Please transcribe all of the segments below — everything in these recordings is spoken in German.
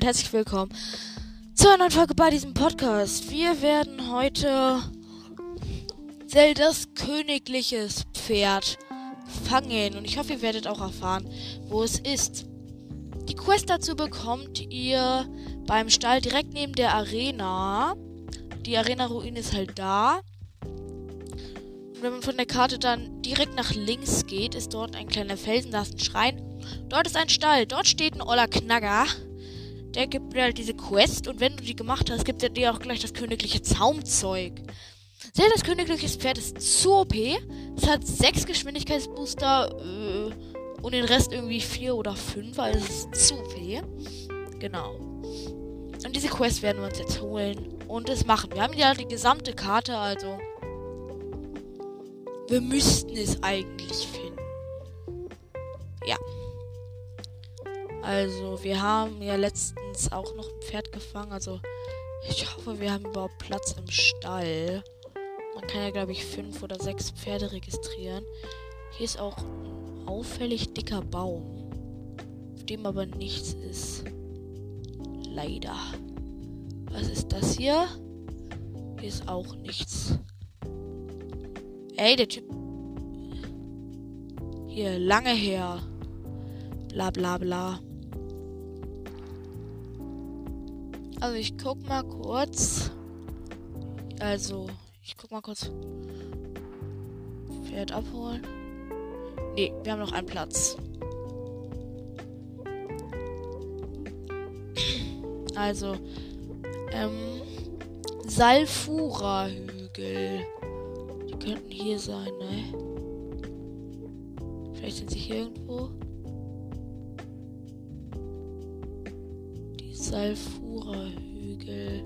und herzlich willkommen zu einer neuen Folge bei diesem Podcast. Wir werden heute Zeldas königliches Pferd fangen und ich hoffe, ihr werdet auch erfahren, wo es ist. Die Quest dazu bekommt ihr beim Stall direkt neben der Arena. Die Arena-Ruine ist halt da. Und wenn man von der Karte dann direkt nach links geht, ist dort ein kleiner Felsen, da ist ein Schrein. Dort ist ein Stall, dort steht ein Oller Knagger. Der gibt dir halt diese Quest und wenn du die gemacht hast, gibt er dir auch gleich das königliche Zaumzeug. Sehr das königliches Pferd ist zu OP. Es hat sechs Geschwindigkeitsbooster äh, und den Rest irgendwie vier oder fünf, weil es ist zu OP. Genau. Und diese Quest werden wir uns jetzt holen und es machen. Wir haben ja die gesamte Karte, also wir müssten es eigentlich finden. Ja. Also, wir haben ja letztens auch noch ein Pferd gefangen. Also, ich hoffe, wir haben überhaupt Platz im Stall. Man kann ja, glaube ich, fünf oder sechs Pferde registrieren. Hier ist auch ein auffällig dicker Baum, auf dem aber nichts ist. Leider. Was ist das hier? Hier ist auch nichts. Ey, der Typ. Hier, lange her. Bla bla bla. Also ich guck mal kurz. Also, ich guck mal kurz. Pferd abholen. Ne, wir haben noch einen Platz. Also, ähm, Salfura-Hügel. Die könnten hier sein, ne? Vielleicht sind sie hier irgendwo. Die Salfura-Hügel.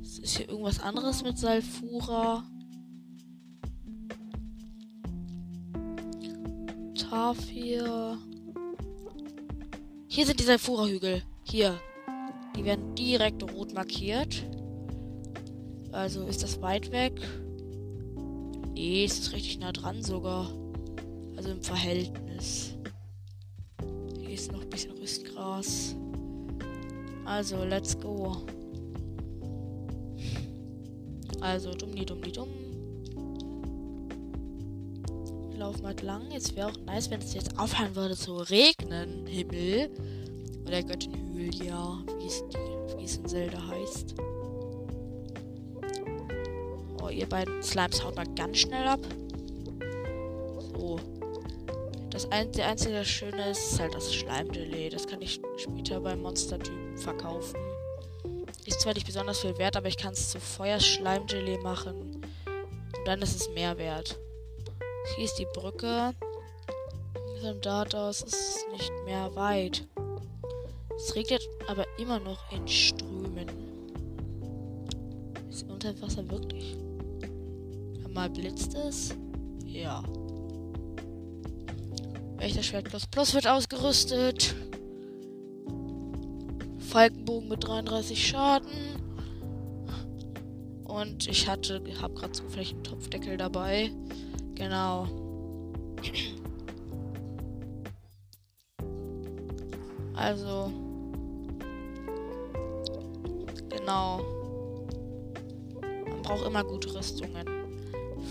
Ist hier irgendwas anderes mit Salfura? Tafir. Hier sind die Salfura-Hügel. Hier. Die werden direkt rot markiert. Also ist das weit weg? Nee, es ist richtig nah dran sogar. Also im Verhältnis. Hier ist noch ein bisschen Rüstgras. Also, let's go. Also, dumm, die dumm, die dumm. Laufen halt lang. Jetzt wäre auch nice, wenn es jetzt aufhören würde zu regnen. Himmel. Oder Göttin Hylia, wie es, die, wie es in Zelda heißt. Oh, ihr beiden Slimes haut mal ganz schnell ab. Das ein, der einzige Schöne ist halt das Schleimgelee. Das kann ich später beim Monstertypen verkaufen. Ist zwar nicht besonders viel wert, aber ich kann es zu Feuerschleimgelee machen. Und dann ist es mehr wert. Hier ist die Brücke. Von dort aus ist es nicht mehr weit. Es regnet aber immer noch in Strömen. Ist unter Wasser wirklich? Mal blitzt es? Ja. Wächter Schwert plus plus wird ausgerüstet. Falkenbogen mit 33 Schaden. Und ich hatte, habe gerade zufällig einen Topfdeckel dabei. Genau. Also. Genau. Man braucht immer gute Rüstungen.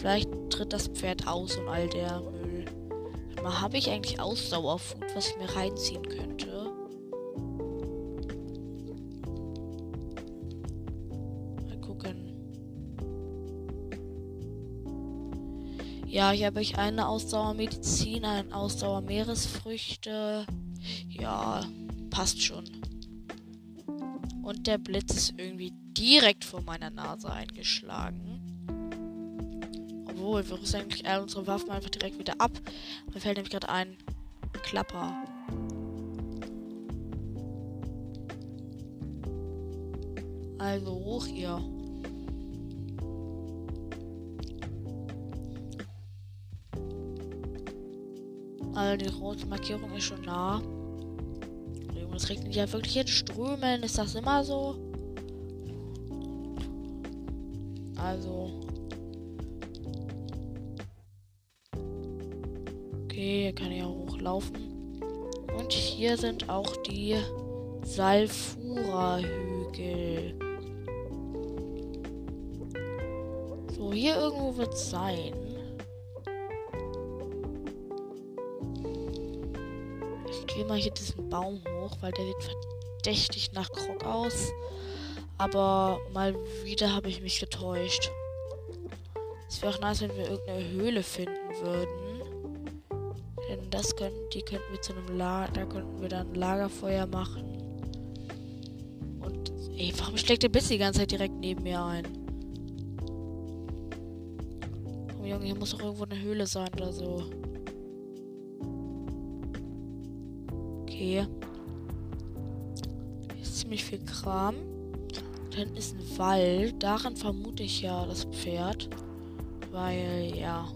Vielleicht tritt das Pferd aus und all der Müll. Mal habe ich eigentlich Ausdauerfood, was ich mir reinziehen könnte. Mal gucken. Ja, hier habe ich eine Ausdauermedizin, eine Ausdauermeeresfrüchte. Ja, passt schon. Und der Blitz ist irgendwie direkt vor meiner Nase eingeschlagen. Obwohl, wir rüsten eigentlich all unsere Waffen einfach direkt wieder ab. Mir fällt nämlich gerade ein Klapper. Also hoch hier. Also die rote Markierung ist schon nah. Junge, es regnet ja wirklich in Strömen. Ist das immer so? Also. Hochlaufen. Und hier sind auch die Salfura-Hügel. So, hier irgendwo wird es sein. Ich gehe mal hier diesen Baum hoch, weil der sieht verdächtig nach Krog aus. Aber mal wieder habe ich mich getäuscht. Es wäre auch nice, wenn wir irgendeine Höhle finden würden. Denn das können, die könnten wir zu einem Lager, da könnten wir dann Lagerfeuer machen. Und, ey, warum schlägt der Biss die ganze Zeit direkt neben mir ein? Oh Junge, hier muss doch irgendwo eine Höhle sein oder so. Okay. Hier ist ziemlich viel Kram. Dann ist ein Wald. Daran vermute ich ja das Pferd. Weil, ja.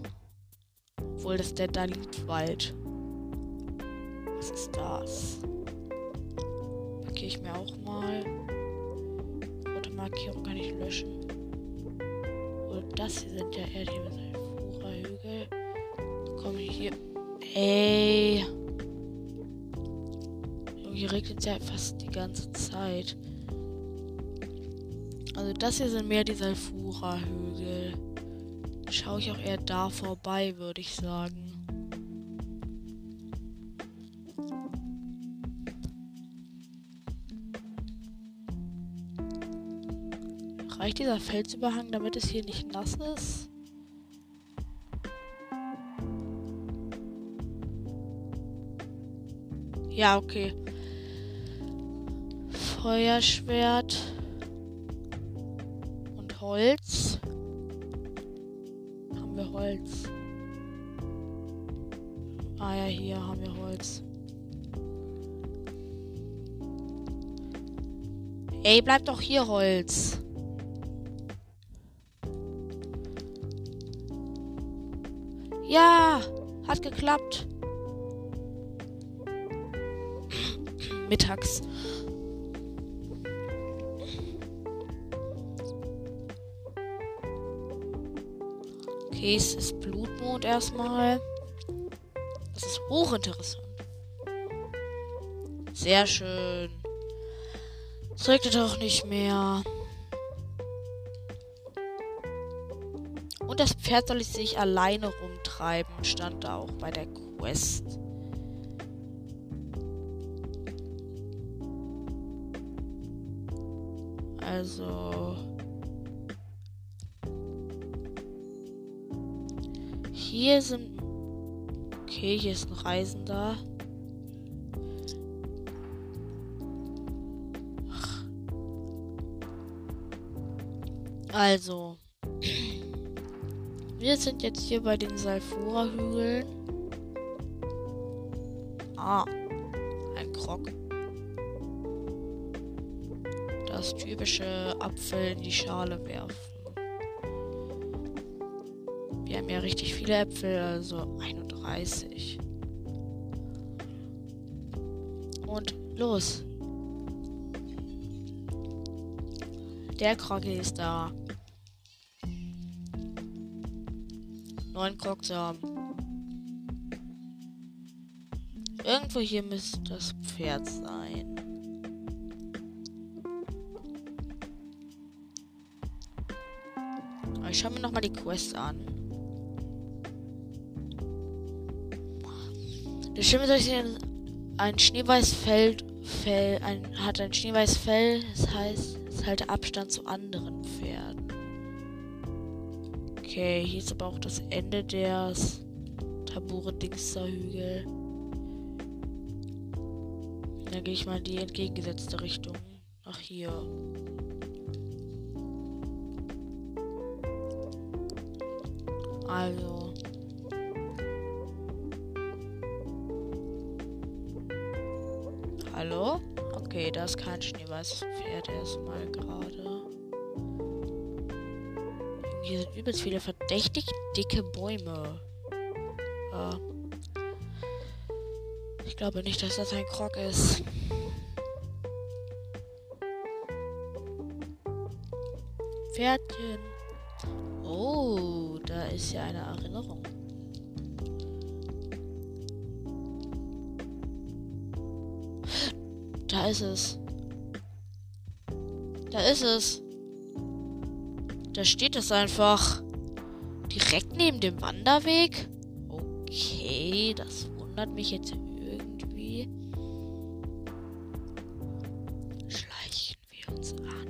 Obwohl das der da liegt Wald. Was ist das? Markiere ich mir auch mal. Rote Markierung kann ich löschen. Und das hier sind ja eher die Fura-Hügel. Komme ich hier. Ey. Hier regnet es ja fast die ganze Zeit. Also das hier sind mehr die Salfura-Hügel. Schaue ich auch eher da vorbei, würde ich sagen. Reicht dieser Felsüberhang, damit es hier nicht nass ist? Ja, okay. Feuerschwert. Holz. Holz? Ah ja, hier haben wir Holz. Ey, bleib doch hier, Holz. Ja, hat geklappt. Mittags. Es ist Blutmond erstmal. Das ist hochinteressant. Sehr schön. Es regnet auch nicht mehr. Und das Pferd soll sich alleine rumtreiben, stand da auch bei der Quest. Also. Hier sind. Okay, hier ist ein Reisender. Also. Wir sind jetzt hier bei den Salfura-Hügeln. Ah. Ein Krog. Das typische Apfel in die Schale werfen. Wir haben ja richtig viele Äpfel, also 31. Und los. Der Kroggy ist da. Neun haben. Irgendwo hier müsste das Pferd sein. Ich schaue mir nochmal die Quest an. Der Schimmel ein schneeweiß Fell, Fell ein, hat ein schneeweiß Fell, das heißt, es hält Abstand zu anderen Pferden. Okay, hier ist aber auch das Ende des Tabure Dingster Hügel. Dann gehe ich mal in die entgegengesetzte Richtung. Nach hier. Also. Ist kein schneeweißes Pferd erstmal gerade. Hier sind übelst viele verdächtig dicke Bäume. Ja. Ich glaube nicht, dass das ein Krog ist. Pferdchen. Oh, da ist ja eine Erinnerung. Da ist es. Da ist es. Da steht es einfach. Direkt neben dem Wanderweg. Okay, das wundert mich jetzt irgendwie. Schleichen wir uns an.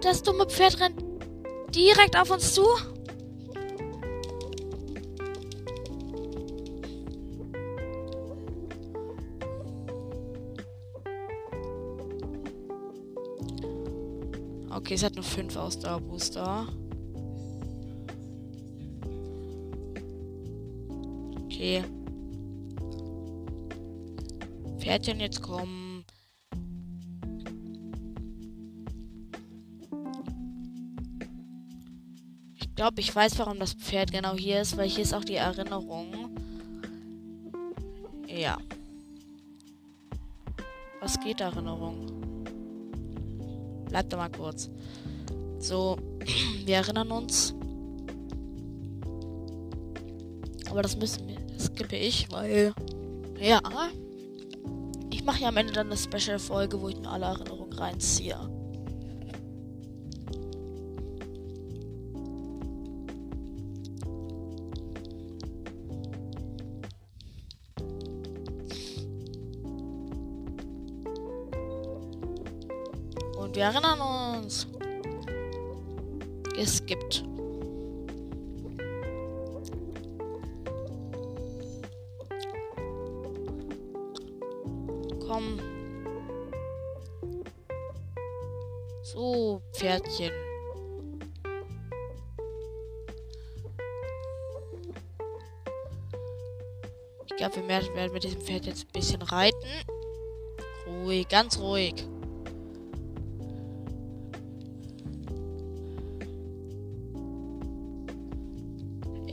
Das dumme Pferd rennt direkt auf uns zu. Okay, es hat nur 5 Ausdauerbooster. Okay. Pferdchen jetzt kommen. Ich glaube, ich weiß, warum das Pferd genau hier ist, weil hier ist auch die Erinnerung. Ja. Was geht Erinnerung? Bleibt da mal kurz. So, wir erinnern uns. Aber das müssen wir, das skippe ich, weil, ja, ich mache ja am Ende dann eine Special-Folge, wo ich mir alle Erinnerungen reinziehe. Und wir erinnern uns. Es gibt. Komm. So, Pferdchen. Ich glaube, wir werden mit diesem Pferd jetzt ein bisschen reiten. Ruhig, ganz ruhig.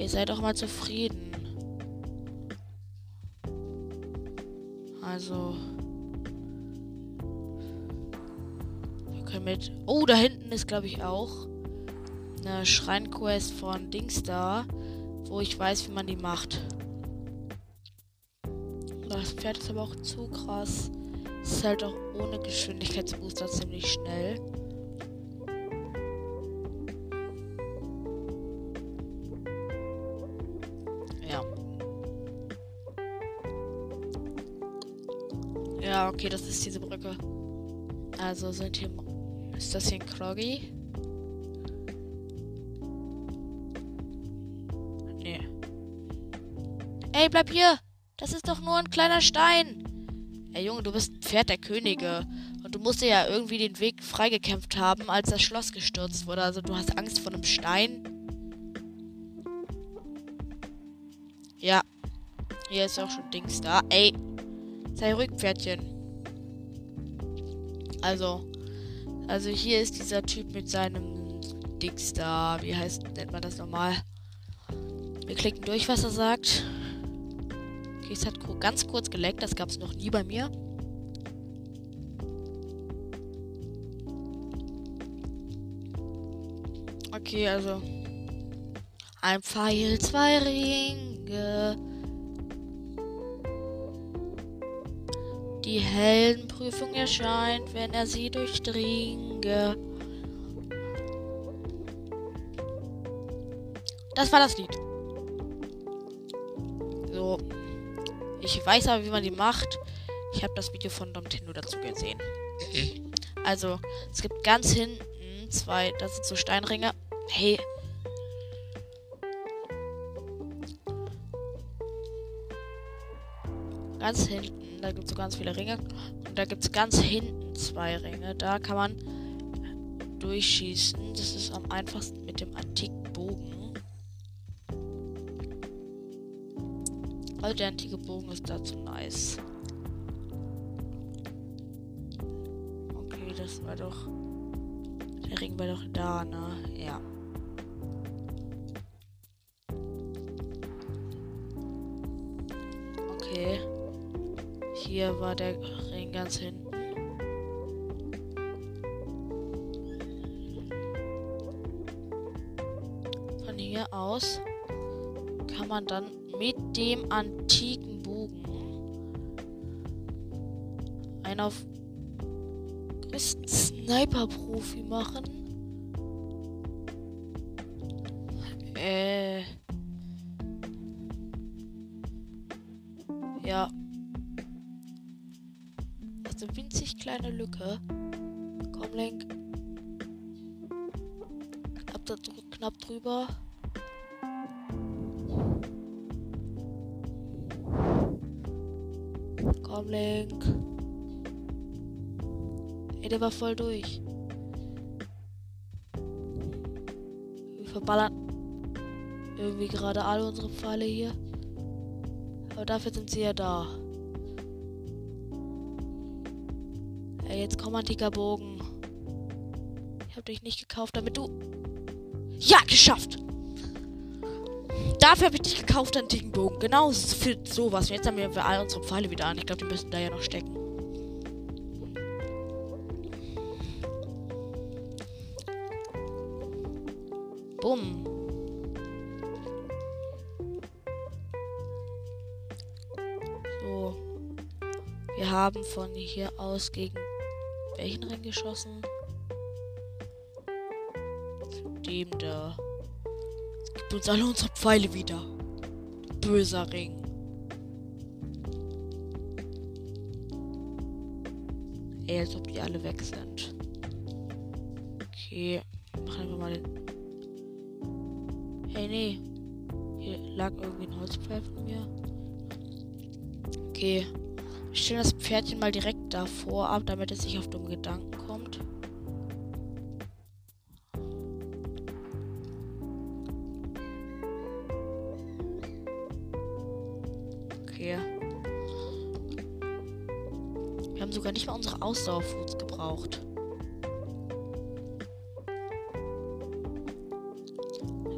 Ihr seid doch mal zufrieden. Also. Wir können mit. Oh, da hinten ist, glaube ich, auch eine Schreinquest von Dings da, wo ich weiß, wie man die macht. Das Pferd ist aber auch zu krass. Ist halt auch ohne Geschwindigkeitsbooster ziemlich schnell. Okay, das ist diese Brücke. Also sind hier. Ist das hier ein Kroggy? Nee. Ey, bleib hier! Das ist doch nur ein kleiner Stein! Ey, Junge, du bist ein Pferd der Könige. Und du musst dir ja irgendwie den Weg freigekämpft haben, als das Schloss gestürzt wurde. Also du hast Angst vor einem Stein. Ja. Hier ist auch schon Dings da. Ey. Sei ruhig, Pferdchen. Also. Also hier ist dieser Typ mit seinem Dings. Wie heißt, nennt man das nochmal? Wir klicken durch, was er sagt. Okay, es hat ganz kurz geleckt. Das gab es noch nie bei mir. Okay, also. Ein Pfeil, zwei Ringe. Die Heldenprüfung erscheint, wenn er sie durchdringe. Das war das Lied. So. Ich weiß aber, wie man die macht. Ich habe das Video von Domtendo dazu gesehen. Also, es gibt ganz hinten zwei, das sind so Steinringe. Hey. Ganz hinten, da gibt es so ganz viele Ringe. Und da gibt es ganz hinten zwei Ringe. Da kann man durchschießen. Das ist am einfachsten mit dem antiken Bogen. Also der antike Bogen ist dazu nice. Okay, das war doch. Der Ring war doch da, ne? Hier war der Ring ganz hinten. Von hier aus kann man dann mit dem antiken Bogen einen auf Sniper-Profi machen. Winzig kleine Lücke. Komm, Lenk. Knapp, da, knapp drüber. Komm, Link. Ey, der war voll durch. Wir verballern irgendwie gerade alle unsere Pfeile hier. Aber dafür sind sie ja da. Jetzt komm, antiker Bogen. Ich hab dich nicht gekauft, damit du... Ja, geschafft! Dafür habe ich dich gekauft, dicken Bogen. Genau für sowas. Und jetzt haben wir all unsere Pfeile wieder an. Ich glaube, die müssen da ja noch stecken. Bumm. So. Wir haben von hier aus gegen welchen Ring geschossen? Dem da. Gib uns alle unsere Pfeile wieder. Böser Ring. Ey, als ob die alle weg sind. Okay, machen wir mal den. Hey, nee. Hier lag irgendwie ein Holzpfeil von mir. Okay. Stellen das Pferdchen mal direkt davor ab, damit es sich auf dumme Gedanken kommt. Okay. Wir haben sogar nicht mal unsere Ausdauerfoods gebraucht.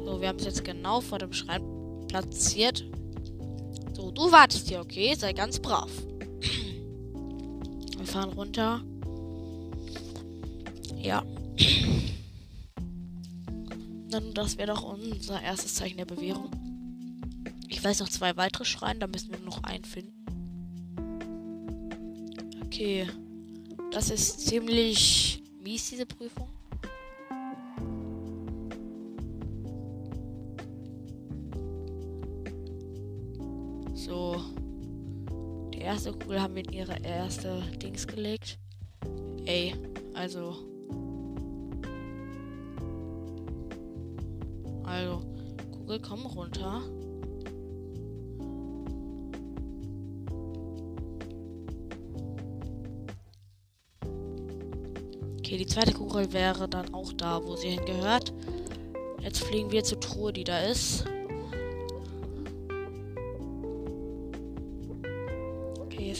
So, wir haben es jetzt genau vor dem Schrein platziert. So, du wartest hier, okay? Sei ganz brav. Wir fahren runter. Ja. Dann, das wäre doch unser erstes Zeichen der Bewährung. Ich weiß noch zwei weitere Schreine, da müssen wir noch einen finden. Okay. Das ist ziemlich mies, diese Prüfung. Erste Kugel haben wir in ihre erste Dings gelegt. Ey, also. Also, Kugel, komm runter. Okay, die zweite Kugel wäre dann auch da, wo sie hingehört. Jetzt fliegen wir zur Truhe, die da ist.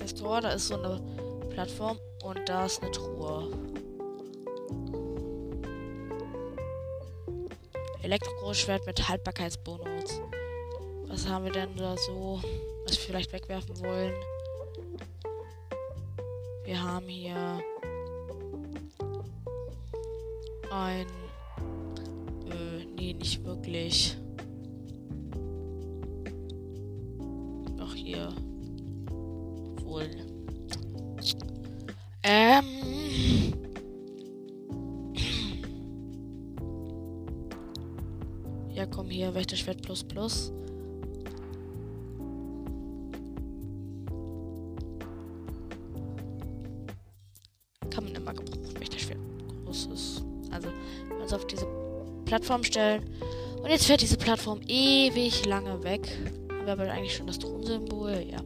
Das Tor, da ist so eine Plattform und da ist eine Truhe. Elektrogroßschwert mit Haltbarkeitsbonus. Was haben wir denn da so, was wir vielleicht wegwerfen wollen? Wir haben hier ein. Äh, nee, nicht wirklich. Plattform stellen. Und jetzt fährt diese Plattform ewig lange weg. Haben wir aber eigentlich schon das Thronsymbol? Ja.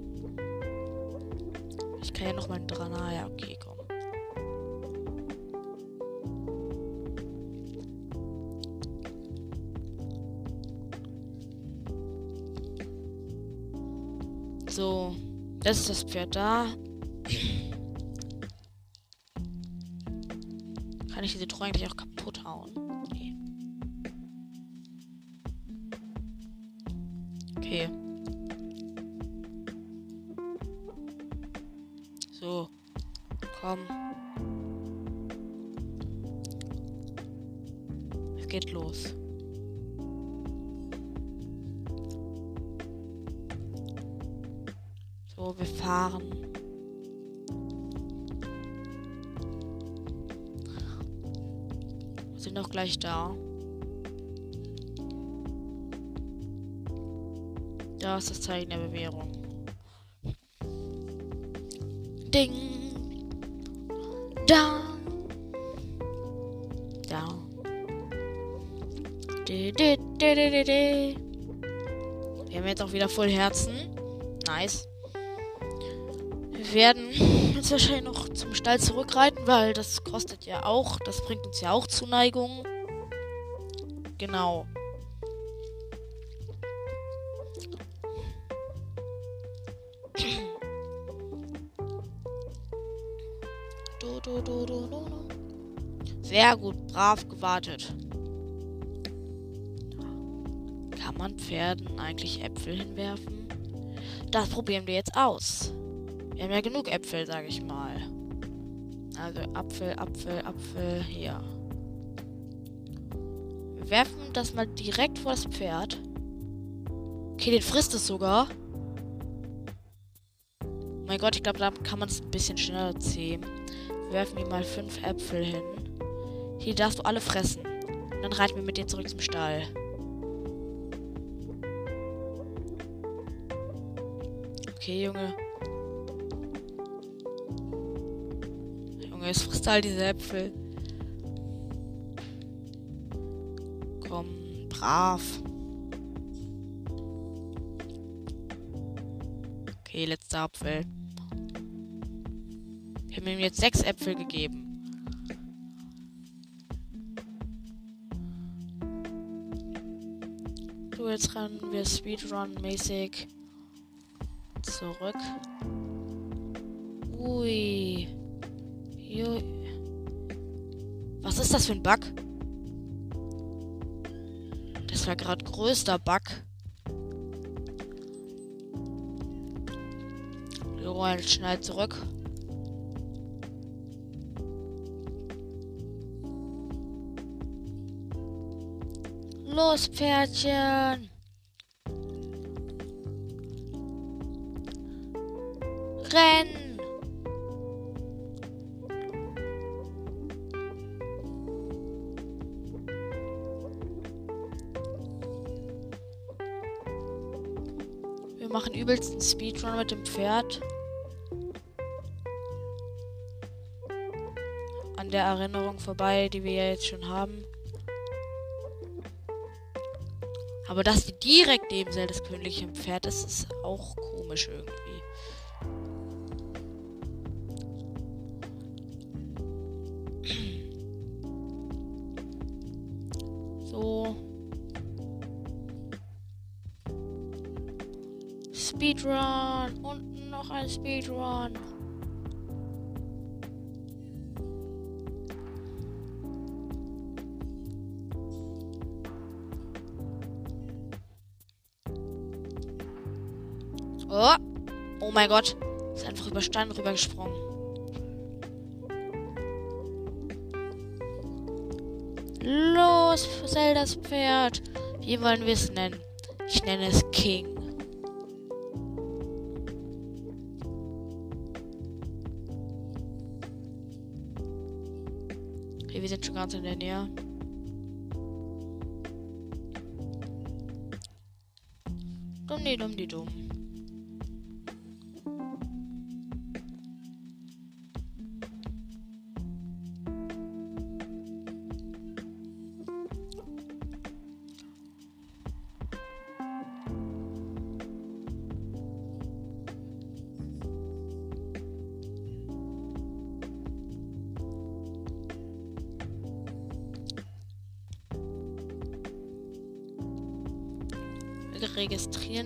Ich kann ja nochmal dran. Ah, ja, okay, komm. So, das ist das Pferd da. Kann ich diese Truhe eigentlich auch kaputt hauen? Zeichen der Bewährung. Ding. Da. Da. De, de, de, de. Wir haben jetzt auch wieder voll Herzen. Nice. Wir werden jetzt wahrscheinlich noch zum Stall zurückreiten, weil das kostet ja auch, das bringt uns ja auch Zuneigung. Genau. Du, du, du, Sehr gut, brav gewartet. Kann man Pferden eigentlich Äpfel hinwerfen? Das probieren wir jetzt aus. Wir haben ja genug Äpfel, sage ich mal. Also Apfel, Apfel, Apfel, hier. Wir werfen das mal direkt vor das Pferd. Okay, den frisst es sogar. Mein Gott, ich glaube, da kann man es ein bisschen schneller zähmen werfen wir mal fünf Äpfel hin. Hier darfst du alle fressen. Dann reiten wir mit dir zurück zum Stall. Okay, Junge. Junge, es frisst all diese Äpfel. Komm, brav. Okay, letzter Apfel. Ich habe ihm jetzt sechs Äpfel gegeben. So, jetzt rennen wir Speedrun-mäßig zurück. Ui. Jui. Was ist das für ein Bug? Das war gerade größter Bug. Wir rollen schnell zurück. Los, Pferdchen. Renn. Wir machen übelsten Speedrun mit dem Pferd. An der Erinnerung vorbei, die wir ja jetzt schon haben. Aber dass die direkt neben Zeldas königlichem Pferd ist, ist auch komisch irgendwie. Oh. Oh mein Gott. Ist einfach über Stein rübergesprungen. Los, Zeldas Pferd. Wie wollen wir es nennen? Ich nenne es King. Okay, wir sind schon ganz in der Nähe. Dumm die dumm die dumm.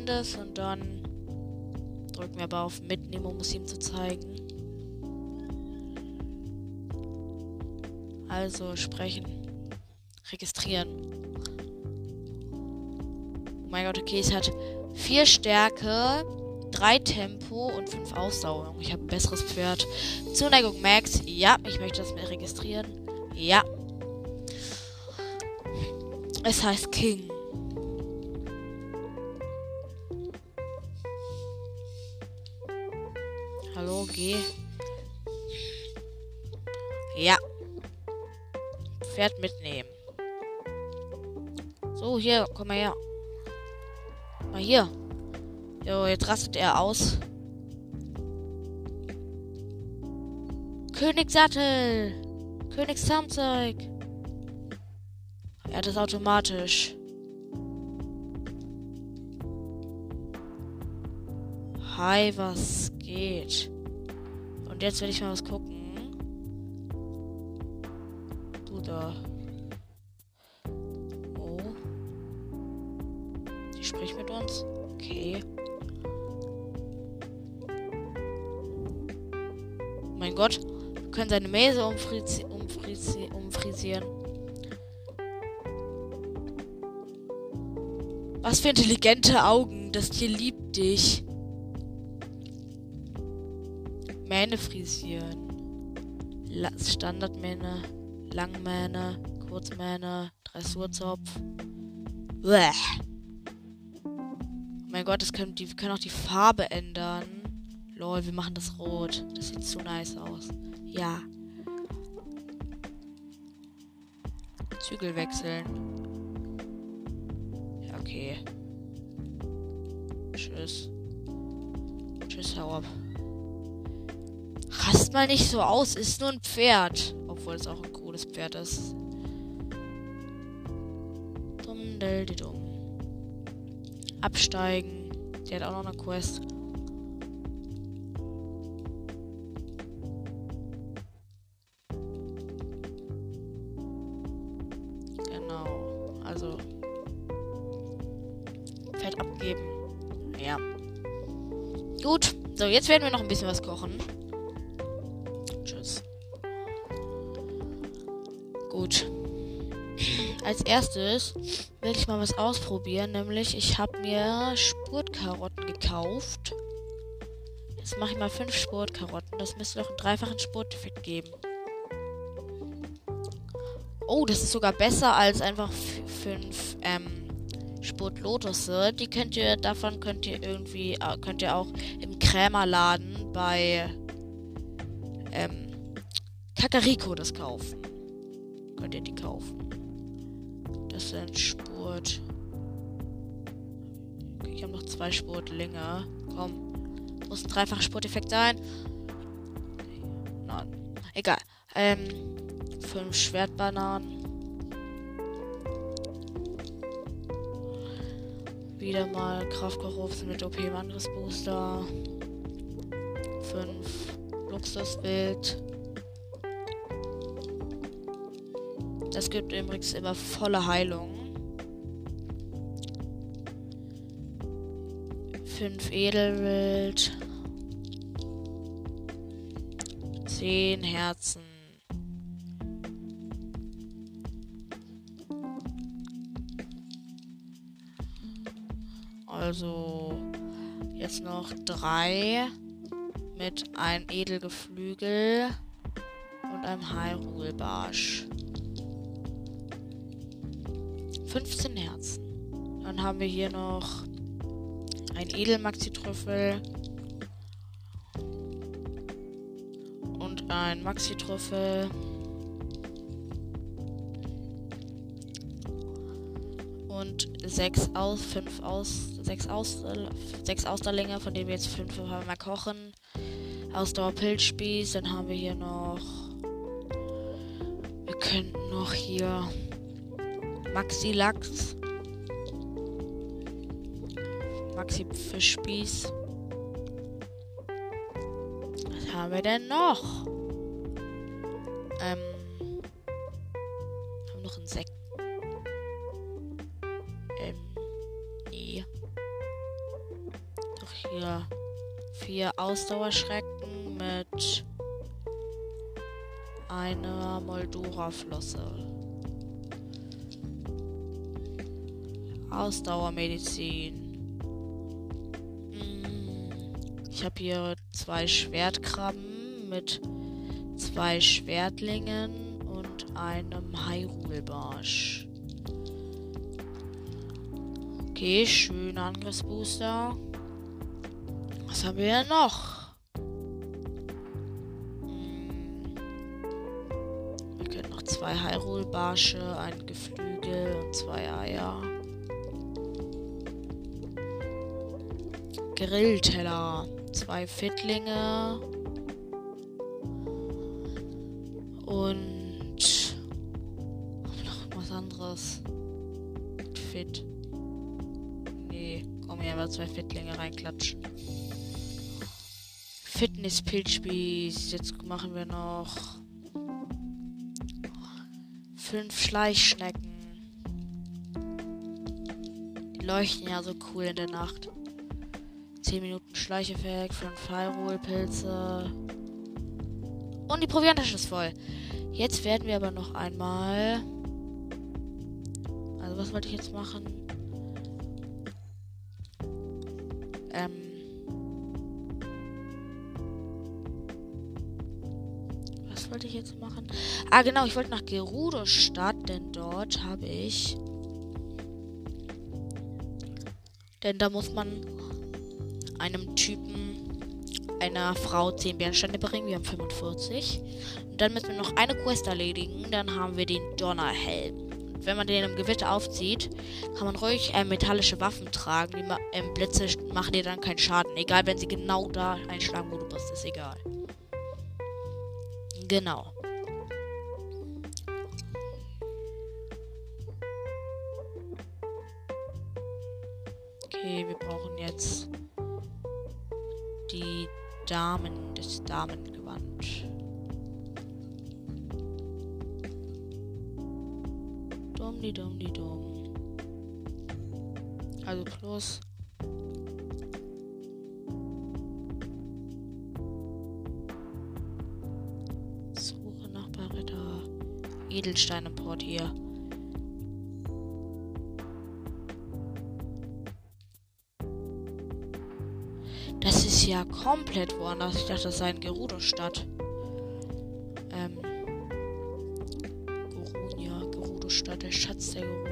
Das und dann drücken wir aber auf Mitnehmen, um es ihm zu zeigen. Also sprechen. Registrieren. Oh mein Gott, okay, es hat vier Stärke, drei Tempo und fünf Ausdauer. Ich habe ein besseres Pferd. Zuneigung Max. Ja, ich möchte das mir registrieren. Ja. Es heißt King. Geh. Ja. Pferd mitnehmen. So, hier, komm mal her. Mal hier. Jo, jetzt rastet er aus. Königssattel. Königszahnzeug. Er hat es automatisch. Hi, was geht? Und jetzt will ich mal was gucken. Du da. Oh. Die spricht mit uns. Okay. mein Gott. Wir können seine Mäse umfrisi umfrisi umfrisieren. Was für intelligente Augen. Das Tier liebt dich. Mähne frisieren. Standardmähne, Langmähne, Kurzmähne, Dressurzopf. Blech. Oh mein Gott, das können, die können auch die Farbe ändern. Lol, wir machen das rot. Das sieht zu nice aus. Ja. Zügel wechseln. Ja, okay. Tschüss. Tschüss, hau ab. Rast mal nicht so aus, ist nur ein Pferd. Obwohl es auch ein cooles Pferd ist. Dumm, del, dumm. Absteigen. Der hat auch noch eine Quest. Genau. Also. Fett abgeben. Ja. Gut. So, jetzt werden wir noch ein bisschen was kochen. Als erstes will ich mal was ausprobieren, nämlich ich habe mir Spurtkarotten gekauft. Jetzt mache ich mal fünf Spurtkarotten. Das müsste doch einen dreifachen Spurteffekt geben. Oh, das ist sogar besser als einfach fünf ähm, Spurtlotusse. Die könnt ihr, davon könnt ihr irgendwie, äh, könnt ihr auch im Krämerladen bei ähm, Kakariko das kaufen könnt ihr die kaufen. Sind Spurt. Okay, ich habe noch zwei Spurt länger. Komm. Muss ein dreifacher Spurteffekt sein. Nein. Egal. Ähm. Fünf Schwertbananen. Wieder mal Kraftkochofsen mit OP-Mangres-Booster. Fünf Luxuswild. Das gibt übrigens immer volle Heilung. 5 Edelwild. 10 Herzen. Also jetzt noch drei mit einem Edelgeflügel und einem Hyrule-Barsch. 15 Herzen. Dann haben wir hier noch ein Edelmaxi-Trüffel. Und ein Maxi-Trüffel. Und sechs aus, fünf aus, sechs aus, sechs Austerlinge, von denen wir jetzt fünf mal kochen. Ausdauer-Pilzspieß, dann haben wir hier noch. Wir könnten noch hier Maxi Lachs. Maxi Fischspieß. Was haben wir denn noch? Ähm. Haben noch Insekten. Ähm. Nee. Doch hier. Vier Ausdauerschrecken mit einer Moldora-Flosse. Ausdauermedizin. Hm, ich habe hier zwei Schwertkrabben mit zwei Schwertlingen und einem Hyrule-Barsch. Okay, schöner Angriffsbooster. Was haben wir denn noch? Hm, wir können noch zwei Hyrule-Barsche, ein Geflügel und zwei Eier. Grillteller. Zwei Fittlinge. Und noch was anderes. Fit. Nee, komm hier mal zwei Fittlinge reinklatschen. Fitness-Pilzspieß. Jetzt machen wir noch fünf Schleichschnecken. Die leuchten ja so cool in der Nacht. 10 Minuten Schleicheffekt, 5 Firewall-Pilze. Und die Provianttasche ist voll. Jetzt werden wir aber noch einmal. Also, was wollte ich jetzt machen? Ähm. Was wollte ich jetzt machen? Ah, genau, ich wollte nach Gerudo-Stadt, denn dort habe ich. Denn da muss man einem Typen einer Frau 10 Bernsteine bringen. Wir haben 45. Und dann müssen wir noch eine Quest erledigen. Dann haben wir den Donnerhelm. Wenn man den im Gewitter aufzieht, kann man ruhig äh, metallische Waffen tragen. Die ma äh, Blitze machen dir dann keinen Schaden. Egal, wenn sie genau da einschlagen, wo du bist, ist egal. Genau. Okay, wir brauchen jetzt Damen, das Damengewand. Dumm, die dumm, die dumm. Also plus. Suche nach Barretta. Edelsteinimport hier. Ja komplett woanders. Ich dachte, das sei in Gerudo-Stadt. Ähm. Gorunia, Gerudo-Stadt, der Schatz der Gerudo.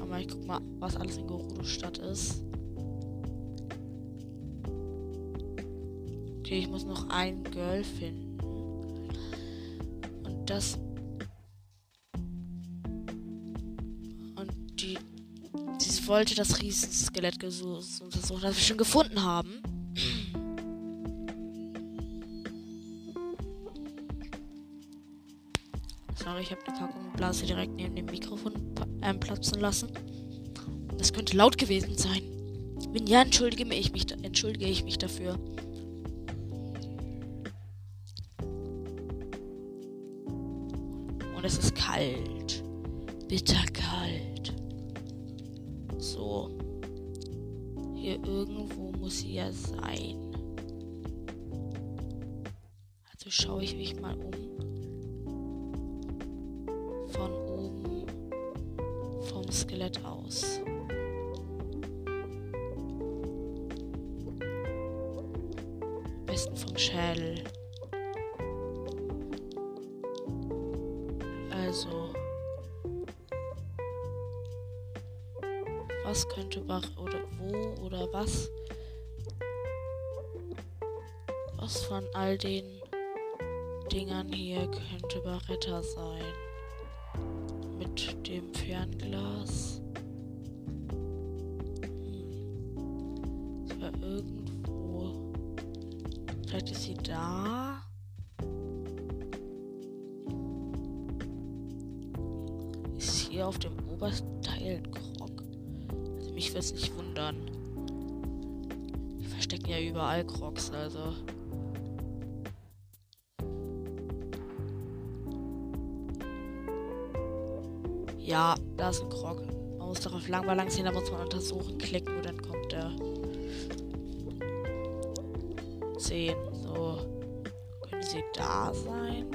Aber ich guck mal, was alles in Gerudo-Stadt ist. Okay, ich muss noch ein Girl finden. Und das wollte das Riesenskelett untersuchen, das wir schon gefunden haben. Sorry, ich habe eine Kakkumblase direkt neben dem Mikrofon ähm, platzen lassen. Das könnte laut gewesen sein. Wenn ja, entschuldige, ich mich, entschuldige ich mich dafür. Und es ist kalt. Bitterkalt. Irgendwo muss sie ja sein. Also schaue ich mich mal um. Was könnte Bach oder wo oder was? Was von all den Dingern hier könnte Barretta sein? Mit dem Fernglas. Hm. War irgendwo. Vielleicht ist sie da. Ist hier auf dem obersten Teil ein mich würde es nicht wundern. Die verstecken ja überall Crocs, also. Ja, da ist ein Krog. Man muss darauf lang balancieren, da muss man untersuchen, klicken und dann kommt der. 10. So. Können sie da sein?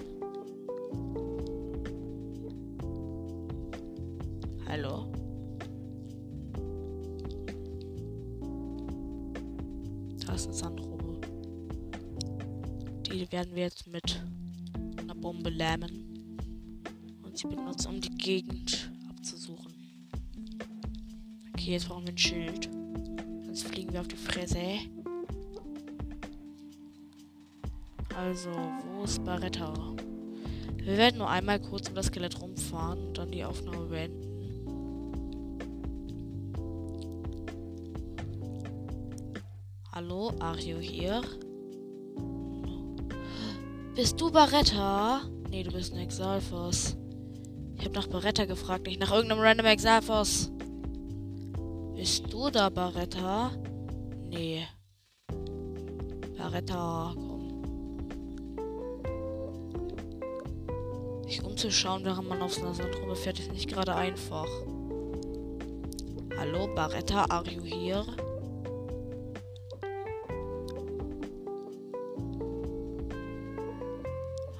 Also, wo ist Barretta? Wir werden nur einmal kurz um das Skelett rumfahren und dann die Aufnahme beenden. Hallo, are you here? Bist du Baretta? Nee, du bist ein Exalfos. Ich habe nach Baretta gefragt, nicht nach irgendeinem random Exalfos. Bist du da, Baretta? Nee. Baretta, umzuschauen, während man auf so einer Sandrube fährt, ist nicht gerade einfach. Hallo, Baretta, are you here?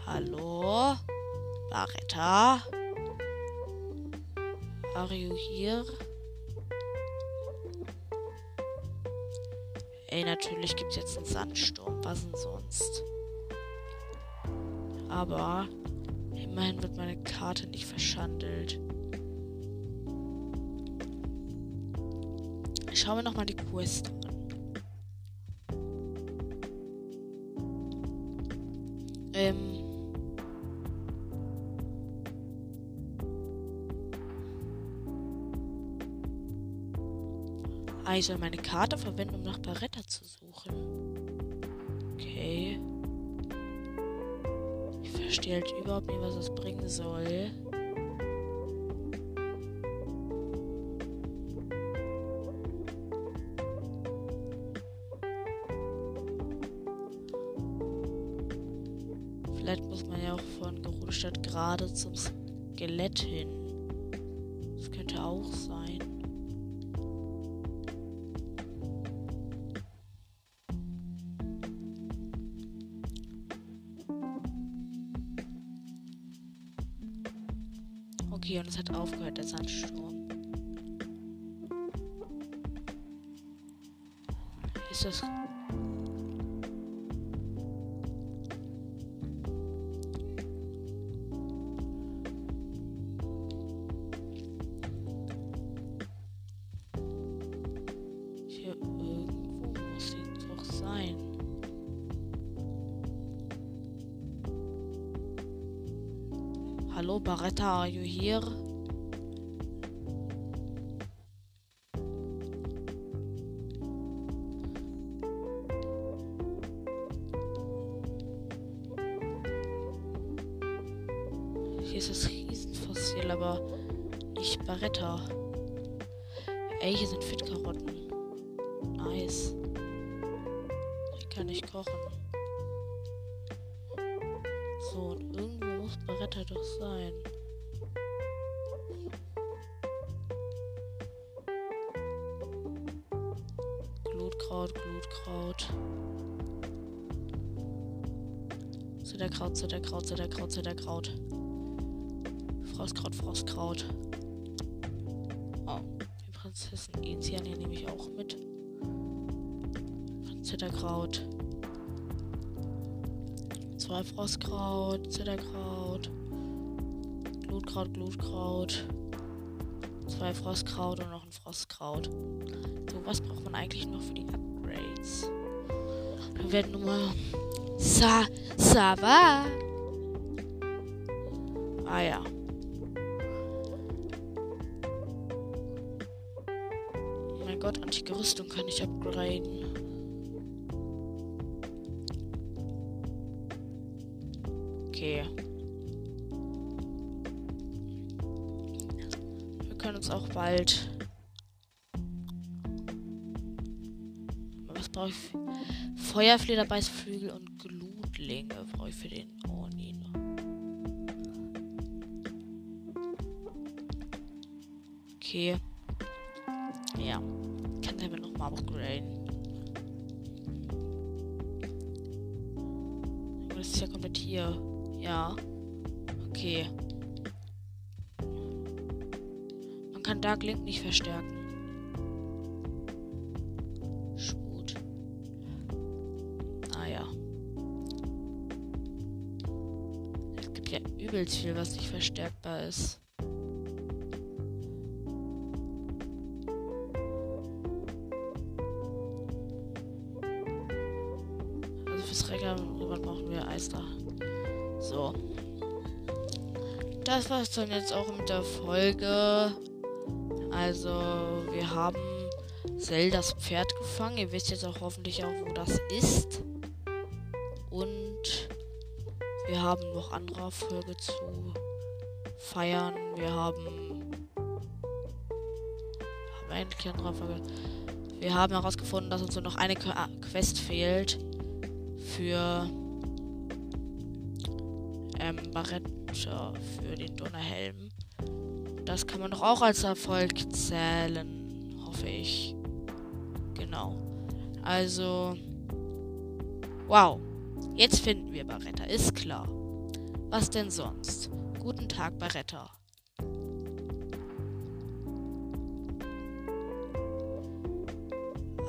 Hallo? Baretta? Are you here? Ey, natürlich gibt es jetzt einen Sandsturm. Was denn sonst? Aber immerhin wird meine Karte nicht verschandelt. Schauen wir nochmal die Quest an. Ähm. Ah, ich soll meine Karte verwenden, um nach Baretta zu suchen. Verstehe halt überhaupt nicht, was das bringen soll. Vielleicht muss man ja auch von Gerudestadt gerade zum Skelett hin. Hallo, Baretta, are you here? Hier ist das Riesenfossil, aber nicht Baretta. Ey, hier sind Fitkarotten. Zitterkraut, Zitterkraut, Zitterkraut, Zitterkraut. Frostkraut, Frostkraut. Oh, die Prinzessin Ezian hier nehme ich auch mit. Zitterkraut. Zwei Frostkraut, Zitterkraut. Glutkraut, Glutkraut. Zwei Frostkraut und noch ein Frostkraut. So, was braucht man eigentlich noch für die Upgrades? Dann werden Nummer. Sa. Sava. Ah ja. Oh mein Gott, antike Rüstung kann ich upgraden. Okay. Wir können uns auch bald. Was brauche ich? Feuerflederbeißflügel und Glutlinge brauche ich für den Ornin. Okay. Ja. Kann der mir nochmal upgraden. Das ist ja komplett hier. Ja. Okay. Man kann Dark Link nicht verstärken. Ist. Also fürs Recker brauchen wir Eis da. So. das war's dann jetzt auch mit der Folge. Also, wir haben Zeldas Pferd gefangen. Ihr wisst jetzt auch hoffentlich auch, wo das ist. Und wir haben noch andere Erfolge zu feiern. Wir haben. Haben eigentlich andere Erfolge. Wir haben herausgefunden, dass uns nur noch eine Quest fehlt für ähm, Barretta für den Donnerhelm. Das kann man doch auch als Erfolg zählen, hoffe ich. Genau. Also. Wow. Jetzt finden wir Barretta, ist klar. Was denn sonst? Guten Tag, Barretta.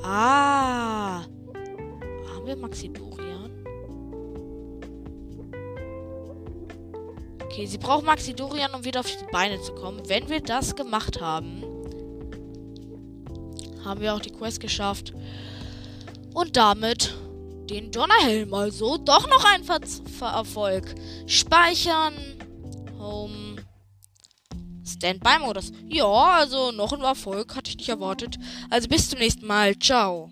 Ah. Haben wir Maxi Dorian? Okay, sie braucht Maxi Dorian, um wieder auf die Beine zu kommen. Wenn wir das gemacht haben, haben wir auch die Quest geschafft. Und damit den Donnerhelm. Also doch noch ein Ver Ver Erfolg. Speichern. Standby-Modus. Ja, also noch ein Erfolg hatte ich nicht erwartet. Also bis zum nächsten Mal. Ciao.